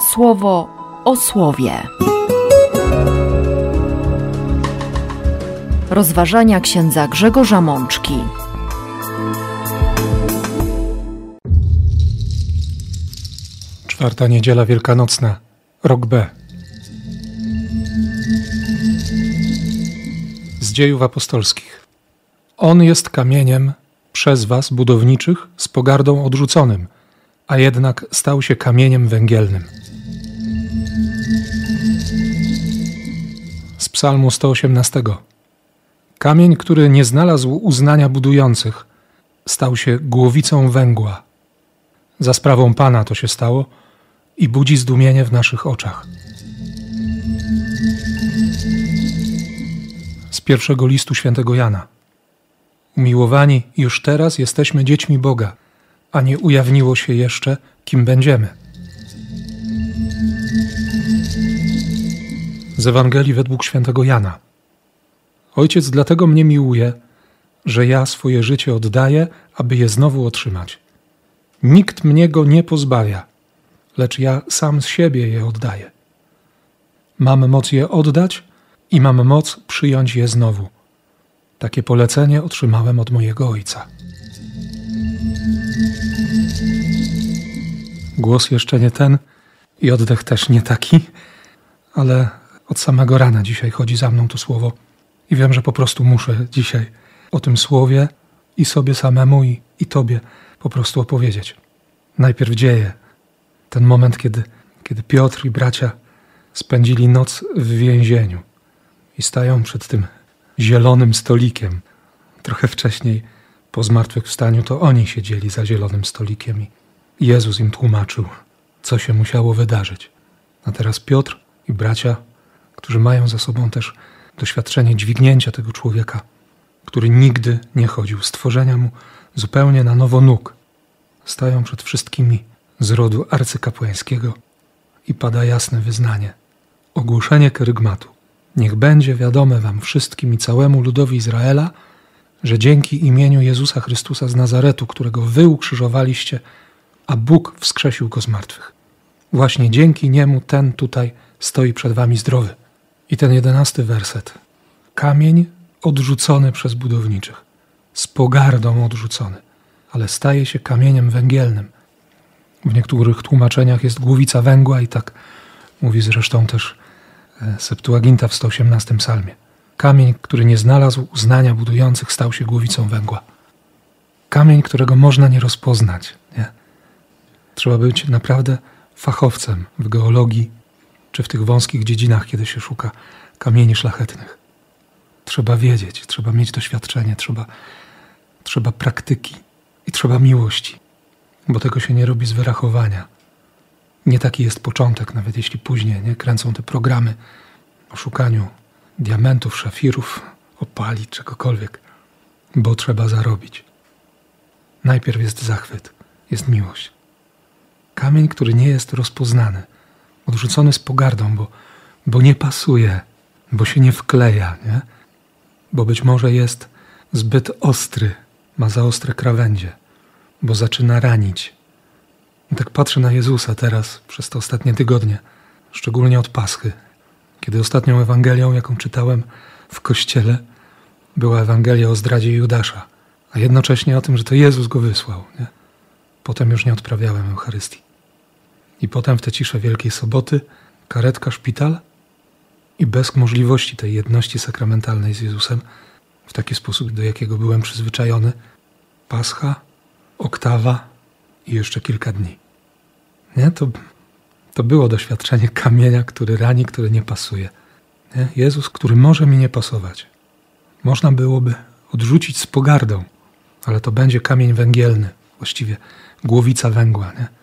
słowo o słowie. Rozważania księdza Grzegorza Mączki. Czwarta niedziela wielkanocna, rok B. Z dziejów apostolskich. On jest kamieniem przez was budowniczych z pogardą odrzuconym, a jednak stał się kamieniem węgielnym. Psalmu 118. Kamień, który nie znalazł uznania budujących, stał się głowicą węgła. Za sprawą Pana to się stało i budzi zdumienie w naszych oczach. Z pierwszego listu świętego Jana. Umiłowani, już teraz jesteśmy dziećmi Boga, a nie ujawniło się jeszcze, kim będziemy. Z Ewangelii według świętego Jana. Ojciec dlatego mnie miłuje, że ja swoje życie oddaję, aby je znowu otrzymać. Nikt mnie go nie pozbawia, lecz ja sam z siebie je oddaję. Mam moc je oddać i mam moc przyjąć je znowu. Takie polecenie otrzymałem od mojego ojca. Głos jeszcze nie ten i oddech też nie taki, ale od samego rana dzisiaj chodzi za mną to słowo i wiem, że po prostu muszę dzisiaj o tym słowie i sobie samemu, i, i Tobie po prostu opowiedzieć. Najpierw dzieje ten moment, kiedy, kiedy Piotr i bracia spędzili noc w więzieniu i stają przed tym zielonym stolikiem. Trochę wcześniej, po zmartwychwstaniu, to oni siedzieli za zielonym stolikiem i Jezus im tłumaczył, co się musiało wydarzyć. A teraz Piotr i bracia, którzy mają za sobą też doświadczenie dźwignięcia tego człowieka, który nigdy nie chodził, stworzenia mu zupełnie na nowo nóg, stają przed wszystkimi z rodu arcykapłańskiego i pada jasne wyznanie, ogłoszenie kerygmatu. Niech będzie wiadome wam wszystkim i całemu ludowi Izraela, że dzięki imieniu Jezusa Chrystusa z Nazaretu, którego wy ukrzyżowaliście, a Bóg wskrzesił go z martwych. Właśnie dzięki niemu ten tutaj stoi przed wami zdrowy. I ten jedenasty werset. Kamień odrzucony przez budowniczych, z pogardą odrzucony, ale staje się kamieniem węgielnym. W niektórych tłumaczeniach jest głowica węgła i tak mówi zresztą też e, Septuaginta w 118 psalmie. Kamień, który nie znalazł uznania budujących, stał się głowicą węgła. Kamień, którego można nie rozpoznać. Nie? Trzeba być naprawdę fachowcem w geologii, czy w tych wąskich dziedzinach, kiedy się szuka kamieni szlachetnych. Trzeba wiedzieć, trzeba mieć doświadczenie, trzeba, trzeba praktyki i trzeba miłości, bo tego się nie robi z wyrachowania. Nie taki jest początek, nawet jeśli później nie kręcą te programy o szukaniu diamentów, szafirów, opali, czegokolwiek, bo trzeba zarobić. Najpierw jest zachwyt, jest miłość. Kamień, który nie jest rozpoznany – odrzucony z pogardą, bo, bo nie pasuje, bo się nie wkleja, nie? bo być może jest zbyt ostry, ma za ostre krawędzie, bo zaczyna ranić. I tak patrzę na Jezusa teraz przez te ostatnie tygodnie, szczególnie od Paschy, kiedy ostatnią Ewangelią, jaką czytałem w kościele, była Ewangelia o zdradzie Judasza, a jednocześnie o tym, że to Jezus go wysłał. Nie? Potem już nie odprawiałem Eucharystii. I potem w tę ciszę Wielkiej Soboty karetka, szpital i bez możliwości tej jedności sakramentalnej z Jezusem, w taki sposób, do jakiego byłem przyzwyczajony, Pascha, oktawa i jeszcze kilka dni. Nie? To, to było doświadczenie kamienia, który rani, który nie pasuje. Nie? Jezus, który może mi nie pasować. Można byłoby odrzucić z pogardą, ale to będzie kamień węgielny, właściwie głowica węgła. Nie?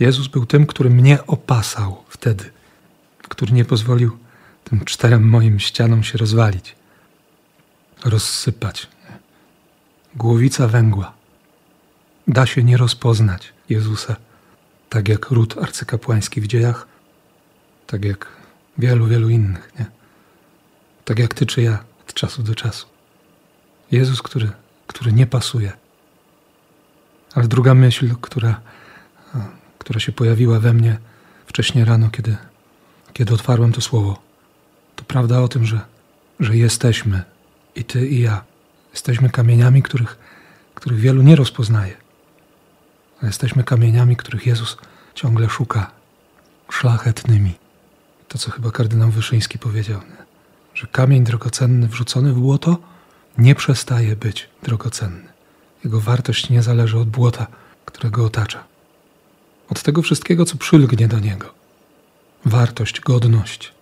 Jezus był tym, który mnie opasał wtedy, który nie pozwolił tym czterem moim ścianom się rozwalić, rozsypać. Głowica węgła. Da się nie rozpoznać Jezusa, tak jak ród arcykapłański w dziejach, tak jak wielu, wielu innych, nie? Tak jak ty czy ja od czasu do czasu. Jezus, który, który nie pasuje. Ale druga myśl, która która się pojawiła we mnie w wcześnie rano, kiedy, kiedy otwarłem to słowo. To prawda o tym, że, że jesteśmy i ty i ja. Jesteśmy kamieniami, których, których wielu nie rozpoznaje. Jesteśmy kamieniami, których Jezus ciągle szuka, szlachetnymi. To, co chyba kardynał Wyszyński powiedział, nie? że kamień drogocenny wrzucony w błoto nie przestaje być drogocenny. Jego wartość nie zależy od błota, którego otacza. Od tego wszystkiego, co przylgnie do niego. Wartość, godność,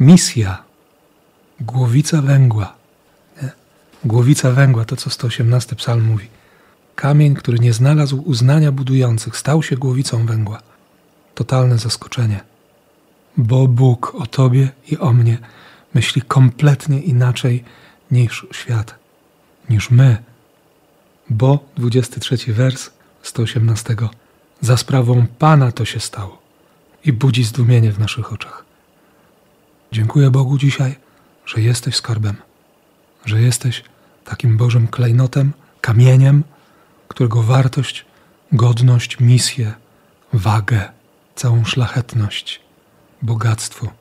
misja, głowica węgła. Nie? Głowica węgła, to co 118 psalm mówi. Kamień, który nie znalazł uznania budujących, stał się głowicą węgła. Totalne zaskoczenie. Bo Bóg o Tobie i o mnie myśli kompletnie inaczej niż świat, niż my. Bo 23 wers 118 za sprawą Pana to się stało i budzi zdumienie w naszych oczach. Dziękuję Bogu dzisiaj, że jesteś skarbem, że jesteś takim Bożym klejnotem, kamieniem, którego wartość, godność, misję, wagę, całą szlachetność, bogactwo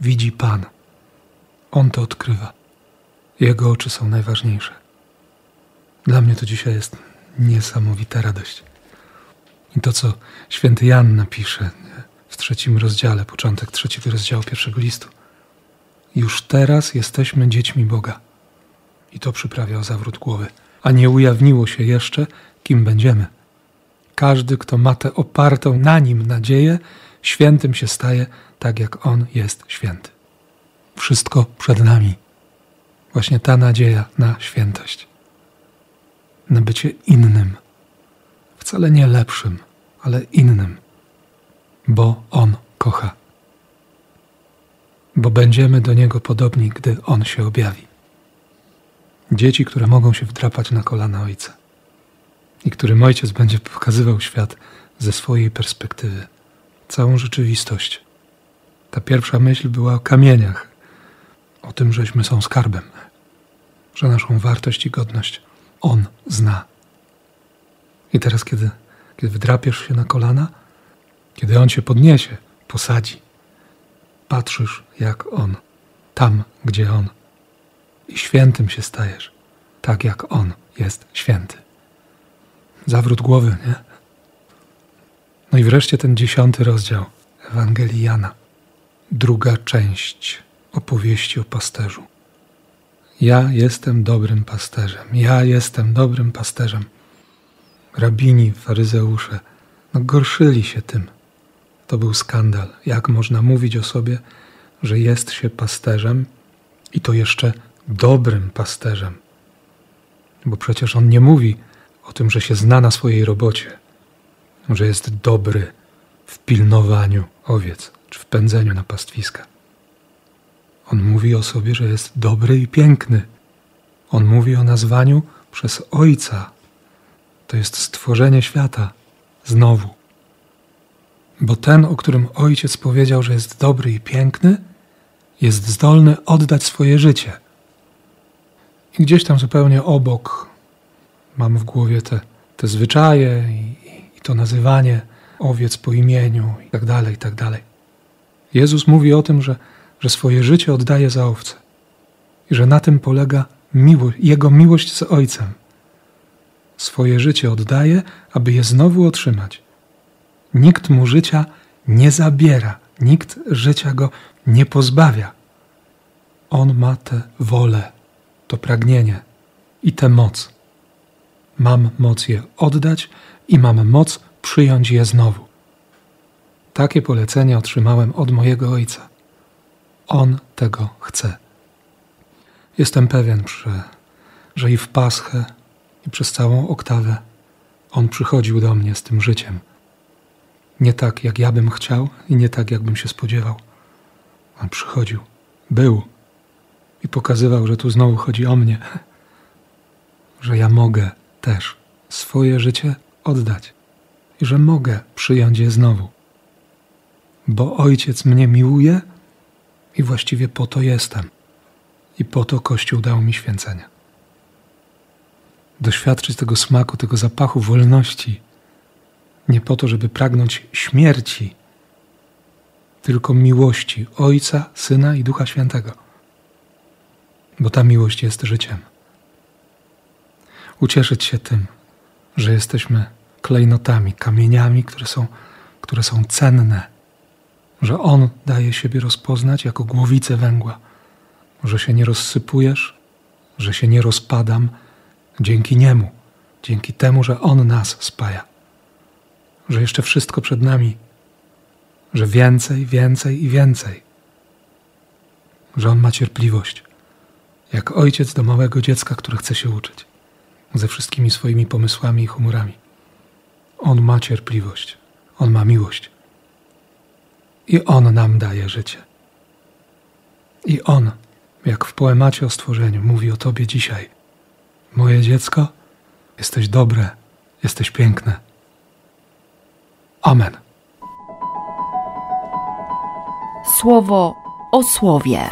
widzi Pan. On to odkrywa. Jego oczy są najważniejsze. Dla mnie to dzisiaj jest niesamowita radość. I to, co święty Jan napisze w trzecim rozdziale, początek trzeciego rozdziału pierwszego listu. Już teraz jesteśmy dziećmi Boga. I to przyprawia o zawrót głowy, a nie ujawniło się jeszcze, kim będziemy. Każdy, kto ma tę opartą na nim nadzieję, świętym się staje tak, jak on jest święty. Wszystko przed nami. Właśnie ta nadzieja na świętość, na bycie innym, wcale nie lepszym, ale innym, bo On kocha. Bo będziemy do Niego podobni, gdy On się objawi. Dzieci, które mogą się wdrapać na kolana Ojca i którym Ojciec będzie pokazywał świat ze swojej perspektywy, całą rzeczywistość. Ta pierwsza myśl była o kamieniach, o tym, żeśmy są skarbem, że naszą wartość i godność On zna. I teraz, kiedy, kiedy wdrapiesz się na kolana, kiedy On się podniesie, posadzi, patrzysz jak On, tam gdzie On. I świętym się stajesz, tak jak On jest święty. Zawrót głowy, nie? No i wreszcie ten dziesiąty rozdział Ewangelii Jana, druga część opowieści o pasterzu. Ja jestem dobrym pasterzem, ja jestem dobrym pasterzem. Rabini, faryzeusze, no gorszyli się tym. To był skandal. Jak można mówić o sobie, że jest się pasterzem i to jeszcze dobrym pasterzem? Bo przecież on nie mówi o tym, że się zna na swojej robocie, że jest dobry w pilnowaniu owiec czy w pędzeniu na pastwiska. On mówi o sobie, że jest dobry i piękny. On mówi o nazwaniu przez Ojca. To jest stworzenie świata znowu. Bo ten, o którym Ojciec powiedział, że jest dobry i piękny, jest zdolny oddać swoje życie. I gdzieś tam zupełnie obok mam w głowie te, te zwyczaje i, i to nazywanie owiec po imieniu i tak dalej, i tak dalej. Jezus mówi o tym, że że swoje życie oddaje za owce i że na tym polega miłość, Jego miłość z Ojcem. Swoje życie oddaje, aby je znowu otrzymać. Nikt mu życia nie zabiera, nikt życia go nie pozbawia. On ma tę wolę, to pragnienie i tę moc. Mam moc je oddać i mam moc przyjąć je znowu. Takie polecenie otrzymałem od mojego Ojca. On tego chce. Jestem pewien, że, że i w Paschę, i przez całą oktawę On przychodził do mnie z tym życiem. Nie tak, jak ja bym chciał i nie tak, jak bym się spodziewał. On przychodził, był i pokazywał, że tu znowu chodzi o mnie, że ja mogę też swoje życie oddać i że mogę przyjąć je znowu. Bo Ojciec mnie miłuje, i właściwie po to jestem. I po to Kościół dał mi święcenia. Doświadczyć tego smaku, tego zapachu wolności. Nie po to, żeby pragnąć śmierci, tylko miłości Ojca, Syna i Ducha Świętego. Bo ta miłość jest życiem. Ucieszyć się tym, że jesteśmy klejnotami, kamieniami, które są, które są cenne, że On daje siebie rozpoznać jako głowicę węgła, że się nie rozsypujesz, że się nie rozpadam dzięki Niemu, dzięki temu, że On nas spaja, że jeszcze wszystko przed nami, że więcej, więcej i więcej, że On ma cierpliwość, jak ojciec do małego dziecka, które chce się uczyć, ze wszystkimi swoimi pomysłami i humorami. On ma cierpliwość, On ma miłość. I On nam daje życie. I On, jak w poemacie o stworzeniu, mówi o Tobie dzisiaj. Moje dziecko, jesteś dobre, jesteś piękne. Amen. Słowo o słowie.